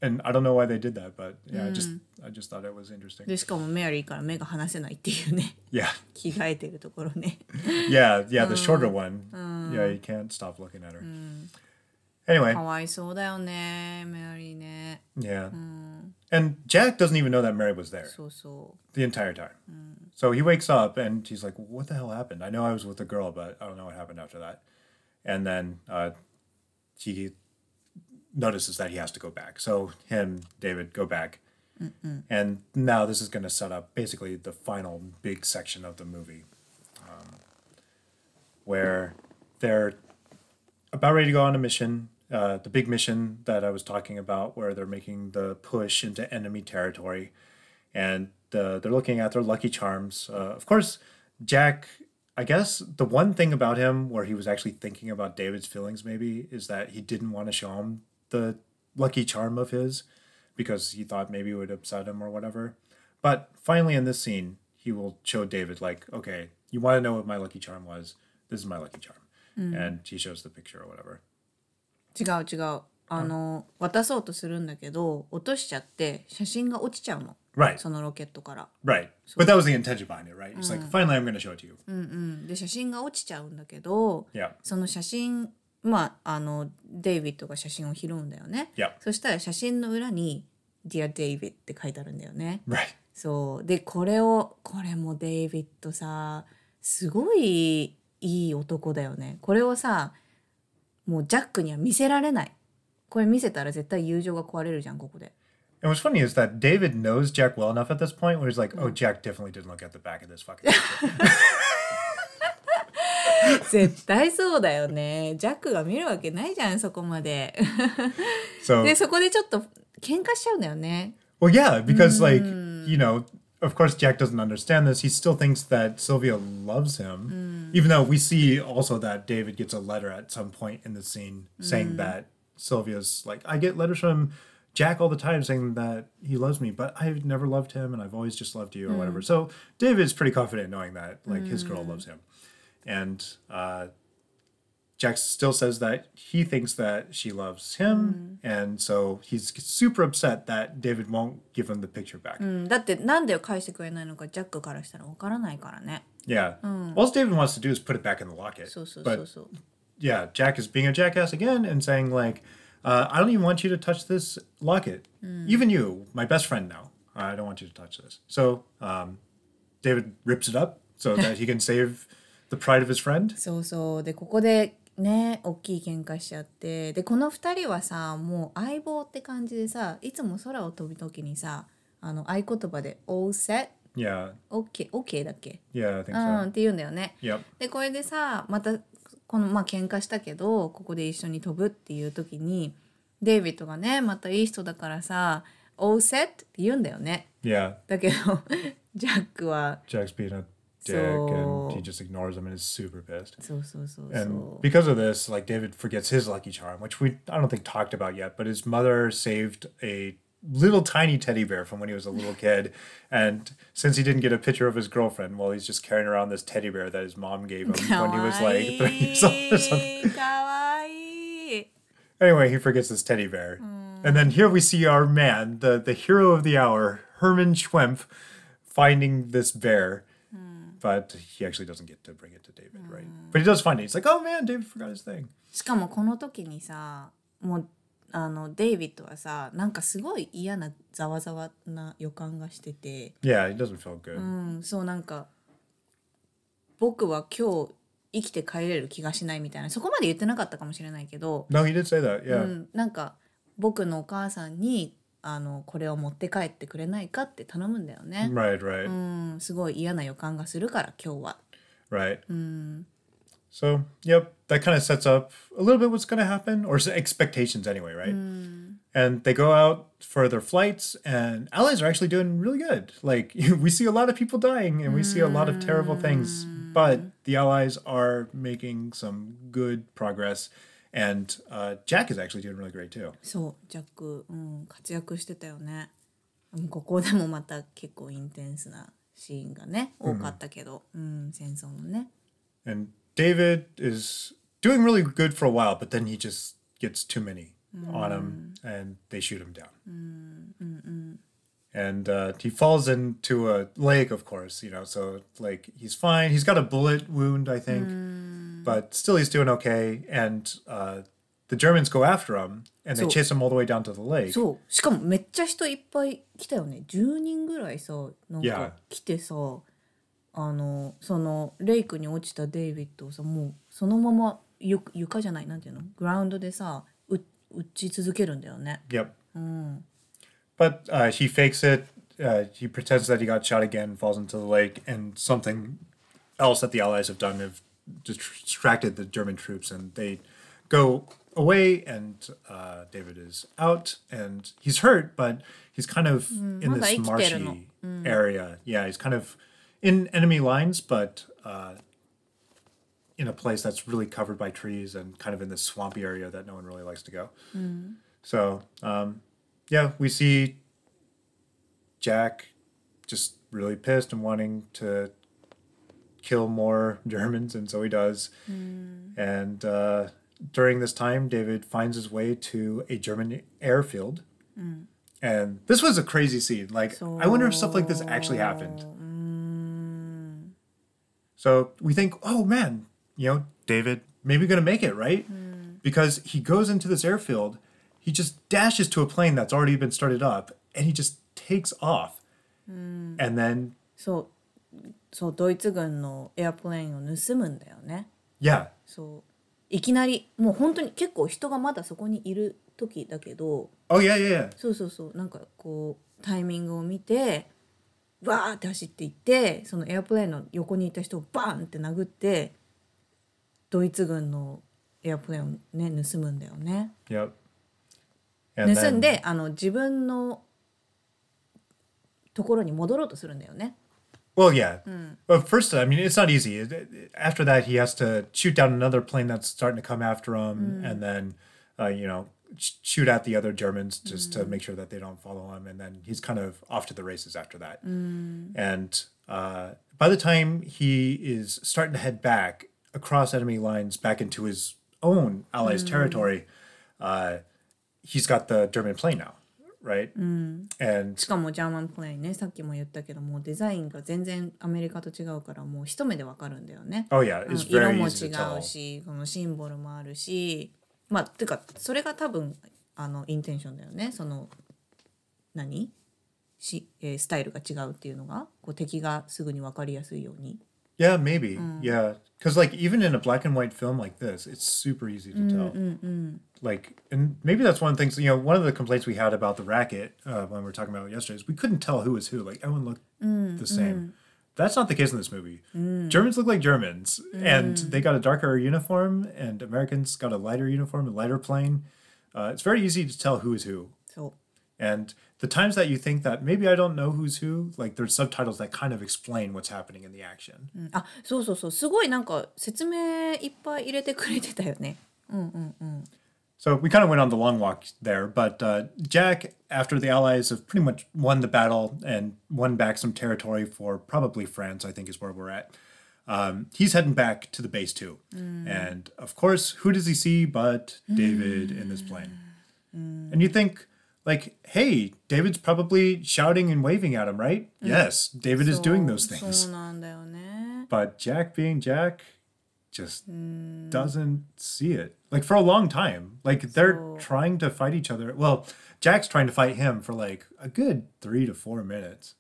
And I don't know why they did that, but yeah, I just I just thought it was interesting. でしかもメアリーから目が離せないっていうね Yeah, 着替えてるところね yeah, yeah. The shorter one, yeah, you can't stop looking at her. Anyway, かわいそうだよねメアリーね yeah. And Jack doesn't even know that Mary was there. そうそ the entire time. So he wakes up and he's like, "What the hell happened? I know I was with a girl, but I don't know what happened after that." And then uh, he notices that he has to go back. So him, David, go back. And now this is going to set up basically the final big section of the movie, um, where they're about ready to go on a mission. Uh, the big mission that I was talking about, where they're making the push into enemy territory, and uh, they're looking at their lucky charms. Uh, of course, Jack. I guess the one thing about him where he was actually thinking about David's feelings, maybe, is that he didn't want to show him the lucky charm of his because he thought maybe it would upset him or whatever. But finally, in this scene, he will show David, like, okay, you want to know what my lucky charm was? This is my lucky charm. And he shows the picture or whatever. う違う違うあの、渡そうとするんだけど落としちゃって写真が落ちちゃうの Right, そのロケットから right. But that was the intention behind it, right? It's like, finally, I'm going to show it to you. うんで写真が落ちちゃうんだけど Yeah. その写真まああのデイビッドが写真を拾うんだよね Yeah. そしたら写真の裏に「Dear David」って書いてあるんだよね Right. そうでこれをこれもデイビッドさすごいいい男だよねこれをさもうジャックには見せられないこれ見せたら絶対友情が壊れるじゃんここで And what's funny is that David knows Jack well enough at this point where he's like, oh, Jack definitely didn't look at the back of this fucking. 絶対そうだよねジャックが見るわけないじゃんそこまで So, でそこでちょっと喧嘩しちゃうんだよね well, yeah, because, like, you know, of course, Jack doesn't understand this. He still thinks that Sylvia loves him, even though we see also that David gets a letter at some point in the scene saying mm. that Sylvia's like, I get letters from Jack all the time saying that he loves me, but I've never loved him and I've always just loved you or mm. whatever. So David's pretty confident knowing that like his girl mm. loves him. And uh, Jack still says that he thinks that she loves him, and so he's super upset that David won't give him the picture back. うんだってなんで返してくれないのかジャックからしたらわからないからね Yeah. All David wants to do is put it back in the locket. そうそうそう but そう yeah, Jack is being a jackass again and saying like, uh, "I don't even want you to touch this locket. Even you, my best friend now. I don't want you to touch this." So um, David rips it up so that he can save the pride of his friend. そうそうでここで ね大きい喧嘩しちゃってでこの2人はさもう相棒って感じでさいつも空を飛ぶ時にさあの合言葉で「All set Yeah. OK OK」だっけ？Yeah, I think う so. んって言うんだよね。Yep. でこれでさまたこのまあ喧嘩したけどここで一緒に飛ぶっていう時にデイビッドがねまたいい人だからさ「All set」って言うんだよね。Yeah. だけど ジャックは Jack's being a dick so, and he just ignores him and is super pissed. So so so And so. because of this, like David forgets his lucky charm, which we I don't think talked about yet, but his mother saved a little tiny teddy bear from when he was a little kid. And since he didn't get a picture of his girlfriend, well, he's just carrying around this teddy bear that his mom gave him kawaii, when he was like three years old or something. Kawaii. Anyway, he forgets this teddy bear. Mm. And then here we see our man, the, the hero of the hour, Herman Schwimpf, finding this bear But he actually doesn't get to bring it to David, right? But he does find it. He's like, oh man, David forgot his thing. しかもこの時にさもうあのデイビッドはさなんかすごい嫌なざわざわな予感がしてて、Yeah, he doesn't feel good. うん、そうなんか僕は今日生きて帰れる気がしないみたいなそこまで言ってなかったかもしれないけど、No, he did say that. う Yeah. ん、なんか僕のお母さんにあのこれを持って帰ってくれないかって頼むんだよね。 Right, right, うん、すごい嫌な予感がするから今日は。 right. So, yep, that kind of sets up a little bit what's going to happen, or s- expectations anyway, right? And they go out for their flights, and allies are actually doing really good. Like, we see a lot of people dying, and we see a lot of terrible things, but the allies are making some good progress. And uh, Jack is actually doing really great too. そうジャック、うん、活躍してたよね。うんここでもまた結構インテンスなシーンがね多かったけど、うん戦争のね。 And David is doing really good for a while, but then he just gets too many on him and they shoot him down. And uh, he falls into a lake, of course, you know, so like he's fine. He's got a bullet wound, I think, but still he's doing okay. And uh, the Germans go after him and they So- chase him all the way down to the lake. そうしかもめっちゃ人いっぱい来たよね10人ぐらいさなん Yeah. か来てさあのそのレイクに落ちたデイビッドをさもうそのままゆ床じゃないなんていうのグラウンドでさう打ち続けるんだよね。 Yep. But uh, he fakes it. Uh, he pretends that he got shot again, falls into the lake, and something else that the Allies have done have distracted the German troops, and they go away. And uh, David is out, and he's hurt, but he's kind of in this marshy area. Yeah, he's kind of in enemy lines, but uh, in a place that's really covered by trees and kind of in this swampy area that no one really likes to go. Mm. So, um, yeah, we see Jack just really pissed and wanting to kill more Germans, and so he does. Hmm. And uh, during this time, David finds his way to a German airfield. Hmm. And this was a crazy scene. Like, I wonder if stuff like this actually happened. Hmm. So we think, oh man, you know, David, maybe gonna make it, right? Because he goes into this airfield, he just dashes to a plane that's already been started up, and he just takes off. And then, そうそうドイツ軍のエアプレインを盗むんだよね。yeah, そういきなりもう本当に結構人がまだそこにいる時だけど oh yeah, yeah, yeah. そうそうそうなんかこうタイミングを見てわーって走っていってそのエアプレーンの横にいた人をバーンって殴ってドイツ軍のエアプレーンをね盗むんだよね。Yep. 盗 then- んであの自分のところに戻ろうとするんだよね。Well, yeah. Well, first, I mean, it's not easy. After that, he has to shoot down another plane that's starting to come after him, and then, uh, you know, shoot at the other Germans just to make sure that they don't follow him. And then he's kind of off to the races after that. And uh, by the time he is starting to head back across enemy lines back into his own allies' territory, uh, he's got the German plane now, right? And しかもジャーマンプレインねさっきも言ったけどもうデザインが全然アメリカと違うからもう一目でわかるんだよね。oh yeah, うん it's 色 very も easy 違う.しこのシンボルもあるしまあてかそれが多分あのインテンションだよねその何？し、えースタイルが違うっていうのがこう敵がすぐに分かりやすいように Yeah, maybe. Mm. Yeah, because like even in a black and white film like this, it's super easy to mm, tell. Mm, like, and maybe that's one of the things. You know, one of the complaints we had about the racket uh, when we were talking about it yesterday is we couldn't tell who was who. Like everyone looked the same. That's not the case in this movie. Germans look like Germans, and they got a darker uniform, and Americans got a lighter uniform, a lighter plane. Uh, it's very easy to tell who is who. そう And the times that you think that maybe I don't know who's who, like there's subtitles that kind of explain what's happening in the action. うんあそうそうそうすごいなんか説明いっぱい入れてくれてたよね。うんうんうん。 So we kind of went on the long walk there, but uh, Jack, after the Allies have pretty much won the battle and won back some territory for probably France, I think is where we're at. Um, he's heading back to the base too, and of course, who does he see but David in this plane? And you think, like, hey, David's probably shouting and waving at him, right? Yes, David is doing those そう things. そうなんだよね。 But Jack being Jack just doesn't see it. Like for a long time. Like they're So- trying to fight each other. Well, Jack's trying to fight him for like a good three to four minutes.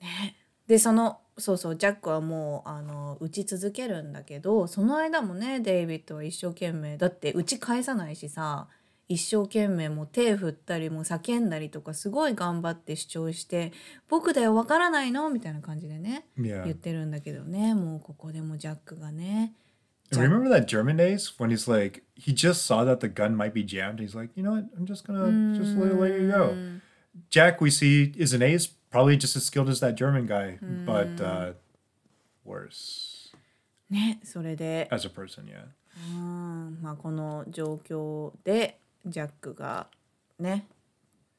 でそのそうそうジャックはもうあの打ち続けるんだけどその間もねデイビッドは一生懸命だって打ち返さないしさ 一生懸命もう手振ったりもう叫んだりとかすごい頑張って主張して「僕だよわからないの?」みたいな感じでね Yeah. 言ってるんだけどねもうここでもジャックがね remember that German days when he's like, he just saw that the gun might be jammed. He's like, you know what? I'm just gonna just let, let you go. Jack, we see, is an ace, probably just as skilled as that German guy, but uh, worse ねそれで as a person. Yeah. うんまあ、この状況でジャックがね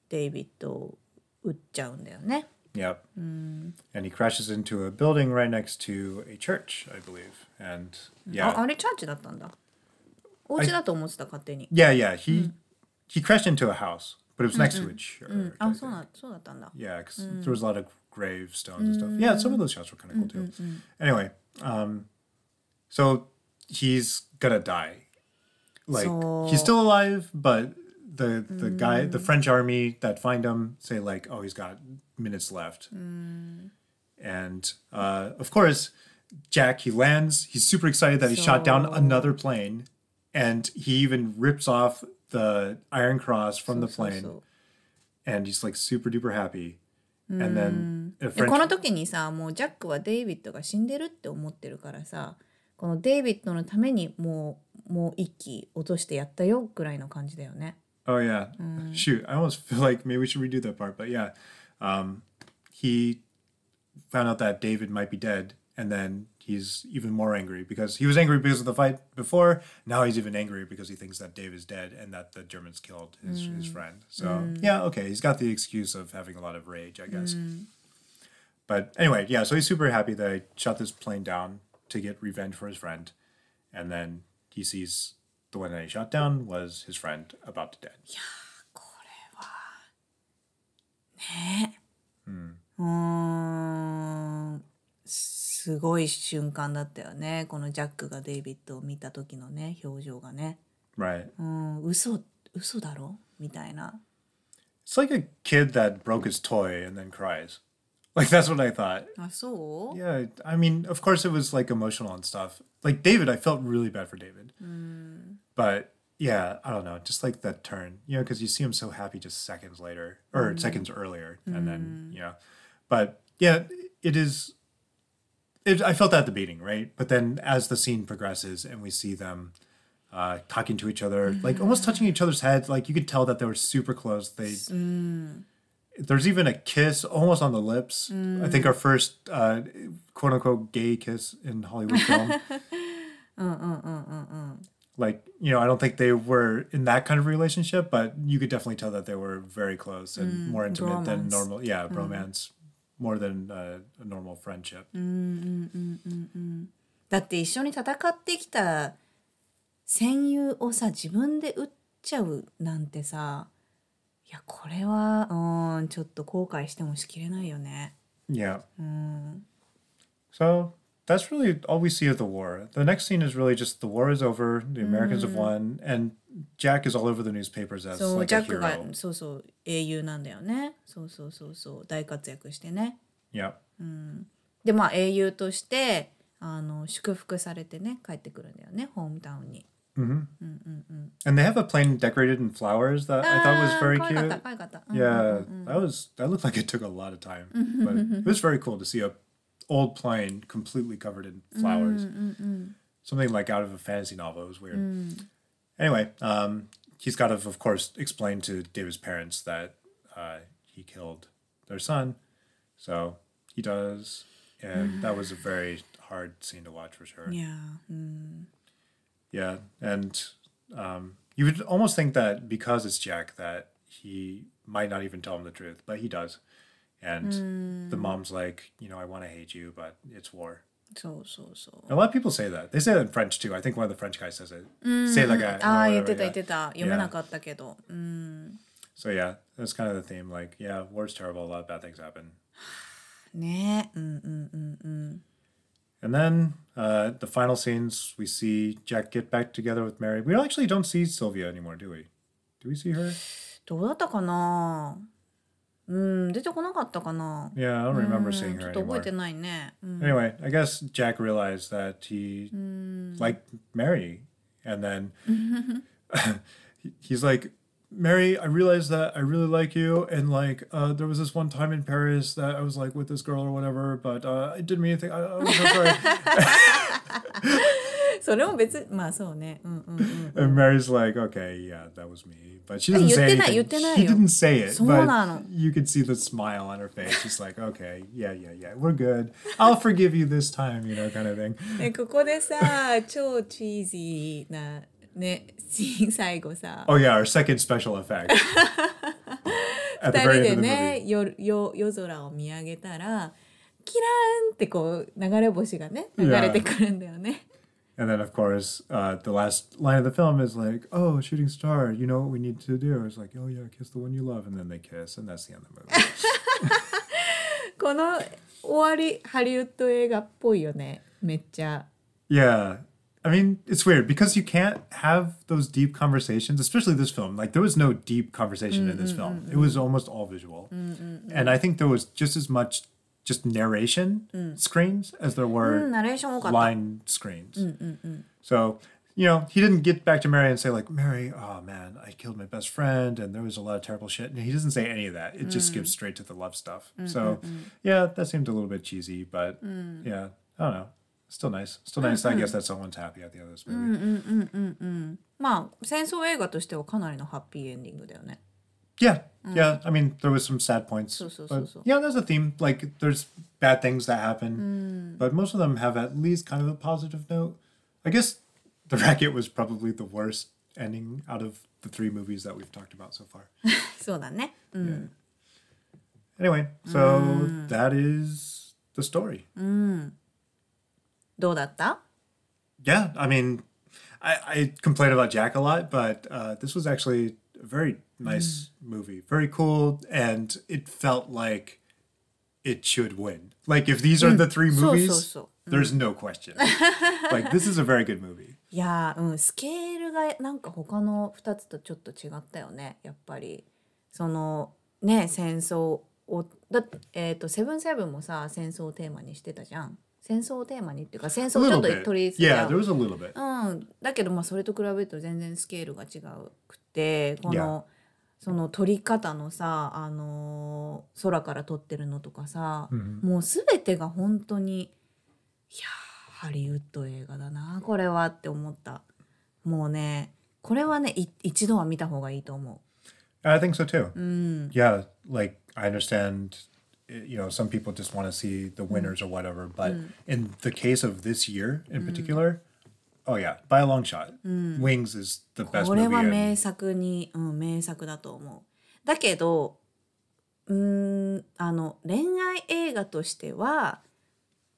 デイビッドを撃っちゃうんだよね。 Yep. And he crashes into a building right next to a church, I believe. And あ yeah, あれチャーチだったんだ。お家だと思ってた勝手に。 yeah, yeah. He he crashed into a house, but it was next to a church. あ I そう think. なそうだったんだ。 Yeah, because there was a lot of gravestones and stuff. Yeah, some of those shots were kind of cool too. Anyway, um, so he's gonna die. Like he's So- still alive, but the the guy, the French army that find him say like, oh, he's got minutes left. And uh, of course, Jack he lands. He's super excited that he shot down So- another plane, and he even rips off the Iron Cross from the そうそう plane そう and he's like super duper happy. And then a で French この時にさもうジャックはデイビッドが死んでるって思ってるからさこのデイビッドのためにもう もう一気落としてやったよぐらいの感じだよね。 Oh yeah. Shoot, I almost feel like maybe we should redo that part, but yeah. Um, he found out that David might be dead, and then he's even more angry because he was angry because of the fight before. Now he's even angrier because he thinks that Dave is dead and that the Germans killed his, his friend. So yeah, okay, he's got the excuse of having a lot of rage, I guess. But anyway, yeah, so he's super happy that I shot this plane down to get revenge for his friend, and then he sees the one that he shot down was his friend about to dead. ねうーんすごい瞬間だったよねこのジャックがデイビッドを見た時のね表情がね Right. うん嘘嘘だろみたいな It's like a kid that broke his toy and then cries. Like that's what I thought. I saw. Yeah, I mean, of course it was like emotional and stuff. Like David, I felt really bad for David. Mm. But yeah, I don't know, just like that turn, you know, because you see him so happy just seconds later or mm. seconds earlier, and mm. then you know, but yeah, it is. It, I felt that at the beating right? But then as the scene progresses and we see them uh, talking to each other, like almost mm-hmm. touching each other's heads, like you could tell that they were super close. They mm there's even a kiss almost on the lips. I think our first uh, quote unquote gay kiss in Hollywood film. Like, you know, I don't think they were in that kind of relationship, but you could definitely tell that they were very close and more intimate than bromance. normal. Yeah, bromance more than uh, a normal friendship. だって一緒に戦ってきた戦友をさ自分で撃っちゃうなんてさい やこれはうんちょっと後悔してもしきれないよね。Yeah. So that's really all we see of the war. The next scene is really just the war is over, the Americans have won, and Jack is all over the newspapers as そう like ジ a hero. そうそう英雄なんだよね。そうそうそうそう大活躍してね。Yeah. でまあ英雄としてあの祝福されてね帰ってくるんだよねホームタウンに。Mm-hmm. And they have a plane decorated in flowers that I thought was very cute. Mm-hmm. Yeah, that was that looked like it took a lot of time, but it was very cool to see a old plane completely covered in flowers. Something like out of a fantasy novel. It was weird. Mm. Anyway, um, he's got to of course explain to David's parents that uh, he killed their son, so he does, and that was a very hard scene to watch for sure. Yeah. Mm. Yeah, and um, You would almost think that because it's Jack that he might not even tell him the truth, but he does. And the mom's like, you know, I want to hate you, but it's war. そうそうそう。 A lot of people say that. They say that in French too. I think one of the French guys says it. Say like a. ああ、 or 言っ whatever, てた yeah. 言ってた。読めなかったけど。うん。 So yeah, that's kind of the theme. Like, yeah, war's terrible. A lot of bad things happen. ねうんうんうんうん。 And then uh, the final scenes, we see Jack get back together with Mary. We actually don't see Sylvia anymore, do we? Do we see her? どうだったかなうん、出てこなかったかな Yeah, I don't remember うん seeing ちょ her っと覚え anymore. てないね。うん、 Anyway, I guess Jack realized that he liked Mary. And then he- he's like, Mary, I realized that I really like you. And like, uh, there was this one time in Paris that I was like with this girl or whatever, but uh, I didn't mean anything. I, I'm so sorry. それも別まあそうね。うんうんうん。 and Mary's like, okay, yeah, that was me. But she doesn't 言っ say てない、 anything. 言ってない She よ。 didn't say it. そう But なの。 you could see the smile on her face. She's like, okay, yeah, yeah, yeah, we're good. I'll forgive you this time, you know, kind of thing. えここでさ、超チーズな ね、最後さ、Oh, yeah, our second special effect. 二人でね.夜夜夜空を見上げたらキラーンってこう流れ星がね流れてくるんだよね。And then, of course, uh, the last line of the film is like, oh, shooting star, you know what we need to do? It's like, oh, yeah, kiss the one you love. And then they kiss, and that's the end of the movie. この終わりハリウッド映画っぽいよねめっちゃ。Yeah. I mean, it's weird because you can't have those deep conversations, especially this film. Like there was no deep conversation mm-mm, in this film. Mm-mm. It was almost all visual. Mm-mm, and I think there was just as much just narration screens as there were line screens. So, you know, he didn't get back to Mary and say like, "Mary, oh man, I killed my best friend and there was a lot of terrible shit." And he doesn't say any of that. It just gives straight to the love stuff. So, yeah, that seemed a little bit cheesy, but yeah, I don't know. Still nice. Still nice. I guess that someone's happy at the end of this movie. まあ戦争映画としてはかなりのハッピーエンディングだよね。 Yeah. Yeah. I mean, there was some sad points. So, so, but so, so. yeah, there's a theme. Like, there's bad things that happen, but most of them have at least kind of a positive note. I guess The Racket was probably the worst ending out of the three movies that we've talked about so far. そうだね。うん。 Anyway, so that is the story. どうだった？Yeah, I mean, I, I complain about Jack a lot, but uh, this was actually a very nice movie, very cool, and it felt like it should win. Like if these are the three So, so, movies, so. there's no question. like this is a very good movie. いやーうんスケールがなんか他の2つとちょっと違ったよねやっぱりそのね戦争をだえっ、とセブンセブンもさ戦争をテーマにしてたじゃん戦争をテーマにっていうか戦争をちょっと.取り入れ Yeah, た bit. うん、だけどまあそれと比べると全然スケールが違うくてこのその撮り方のさ、あのー空から撮ってるのとかさ、もう全てが本当にいやーハリウッド映画だなこれはって思ったもうねこれはねい一度は見た方がいいと思 I think so too. Yeah, like I understand, eh, you know, some people just want to see the winners or whatever, but in the case of this year in particular, oh yeah, by a long shot, Wings is the う best これ movie. は in- 名作に、うん、名作だと思うだけどうーんあの恋愛映画としては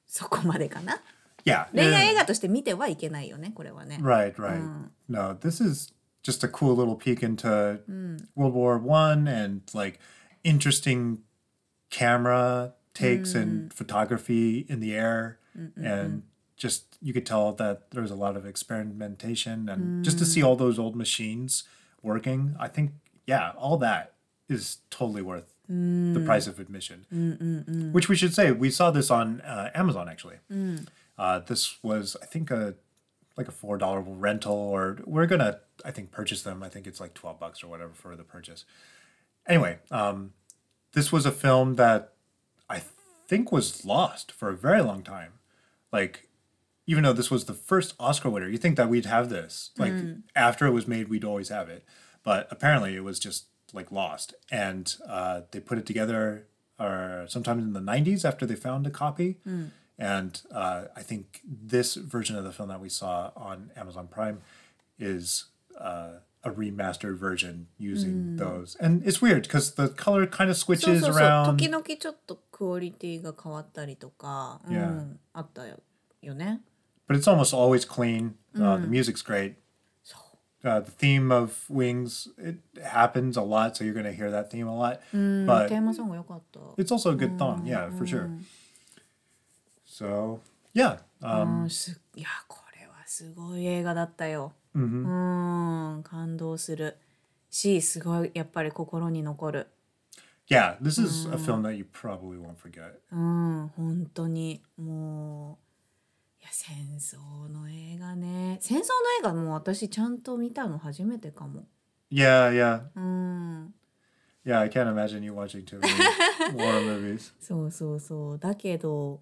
そこまでかな yeah, 恋愛 yeah. 映画として見てはいけないよねこれはね。 Right, right. No, this is just a cool little peek into World War One and like interesting camera takes and photography in the air, and just you could tell that there was a lot of experimentation and just to see all those old machines working. I think yeah, all that is totally worth the price of admission. Which we should say we saw this on uh, Amazon actually. Uh, this was I think a like a four dollar rental, or we're gonna I think purchase them. I think it's like twelve bucks or whatever for the purchase. Anyway, um, this was a film that I think was lost for a very long time. Like, even though this was the first Oscar winner, you think that we'd have this. Like after it was made, we'd always have it. But apparently, it was just like lost, and uh, they put it together uh, sometime in the '90s after they found a copy. And uh, I think this version of the film that we saw on Amazon Prime is uh, a remastered version using those. And it's weird because the color kind of そう switches そうそう around. 時々ちょっとクオリティが変わったりとか、う Yeah. ん、あったよよね but it's almost always clean. Uh, the music's great. Uh, the theme of Wings, it happens a lot, so you're going to hear that theme a lot. テ But ーマソング良かった it's also a good song, yeah, for sure. So, yeah. う Um, んすいやこれはすごい映画だったよ mhm. うん感動するしすごいやっぱり心に残る Yeah, this is a film that you probably won't forget. うん本当にもういや戦争の映画ね戦争の映画もう私ちゃんと見たの初めてかも Yeah, yeah. うん Yeah, I can't imagine you watching many war movies. そうそうそうだけど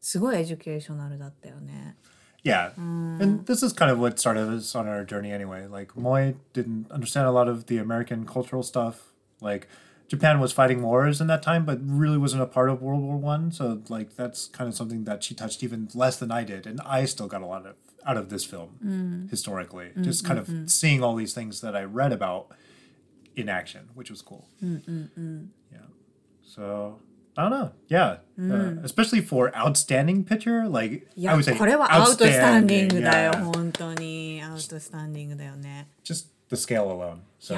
すごいエデュケーショナルだったよね Yeah. Mm. And this is kind of what started us on our journey anyway. Like, Moy didn't understand a lot of the American cultural stuff. Like, Japan was fighting wars in that time, but really wasn't a part of World War One. So, like, that's kind of something that she touched even less than I did. And I still got a lot of out of this film mm. historically. Just mm, kind of seeing all these things that I read about in action, which was cool. Yeah. So, I don't know. Yeah. Uh, especially for outstanding picture, like い I や would say これはアウトスタンディン outstanding, グだよ yeah. 本当にアウトスタンディングだよね just the scale alone. So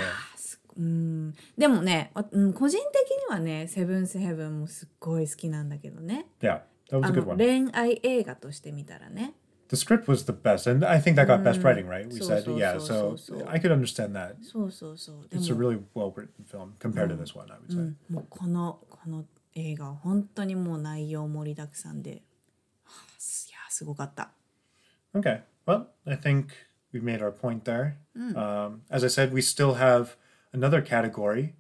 うんでもね、あうん、個人的にはね「セブンスヘブン」もすっごい好きなんだけどね yeah, that was あ a の good one. 恋愛映画として見たらね The script was the best, and I think that got best writing, right? We So, said, so, yeah. so, So, so, so. I could understand that. そうそうそうで It's a も really well written film compared to this one, I would say. うんもうこのこの 映画は本当にもう内容盛りだくさんで、はあすいやすごかった Okay. Well, I think we've made our point there. Um, as I said, we still have another category.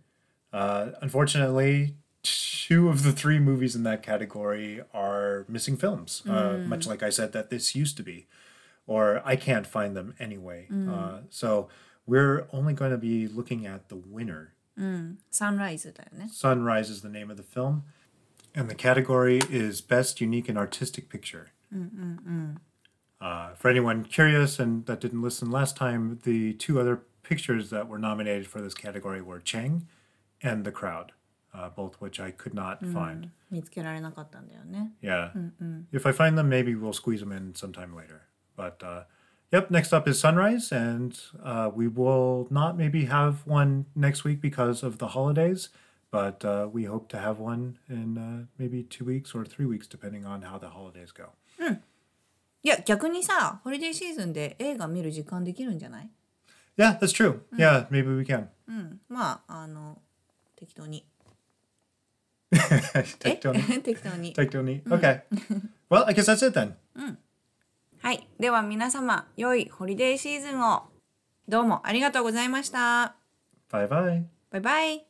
Uh, unfortunately, two of the three movies in that category are missing films, uh, much like I said that this used to be, or I can't find them anyway. Uh, so we're only going to be looking at the winner. Mm, Sunrise だよね。Sunrise is the name of the film. And the category is Best Unique and Artistic Picture. Uh, for anyone curious and that didn't listen last time, the two other pictures that were nominated for this category were Chang and The Crowd, uh, both which I could not find. 見つけられなかったんだよね。Yeah. If I find them, maybe we'll squeeze them in sometime later. But uh, yep, next up is Sunrise, and uh, we will not maybe have one next week because of the holidays, but uh, we hope to have one in uh, maybe two weeks or three weeks, depending on how the holidays go. いや逆にさホリデーシーズンで映画見る時間できるんじゃない Yeah, that's true. Yeah, maybe we can. うんまああの適当に Take Tony. 適当に Take Tony. Okay. well, I guess that's it then. はい。では皆様良いホリデーシーズンを。どうもありがとうございました。Bye bye. バイバイ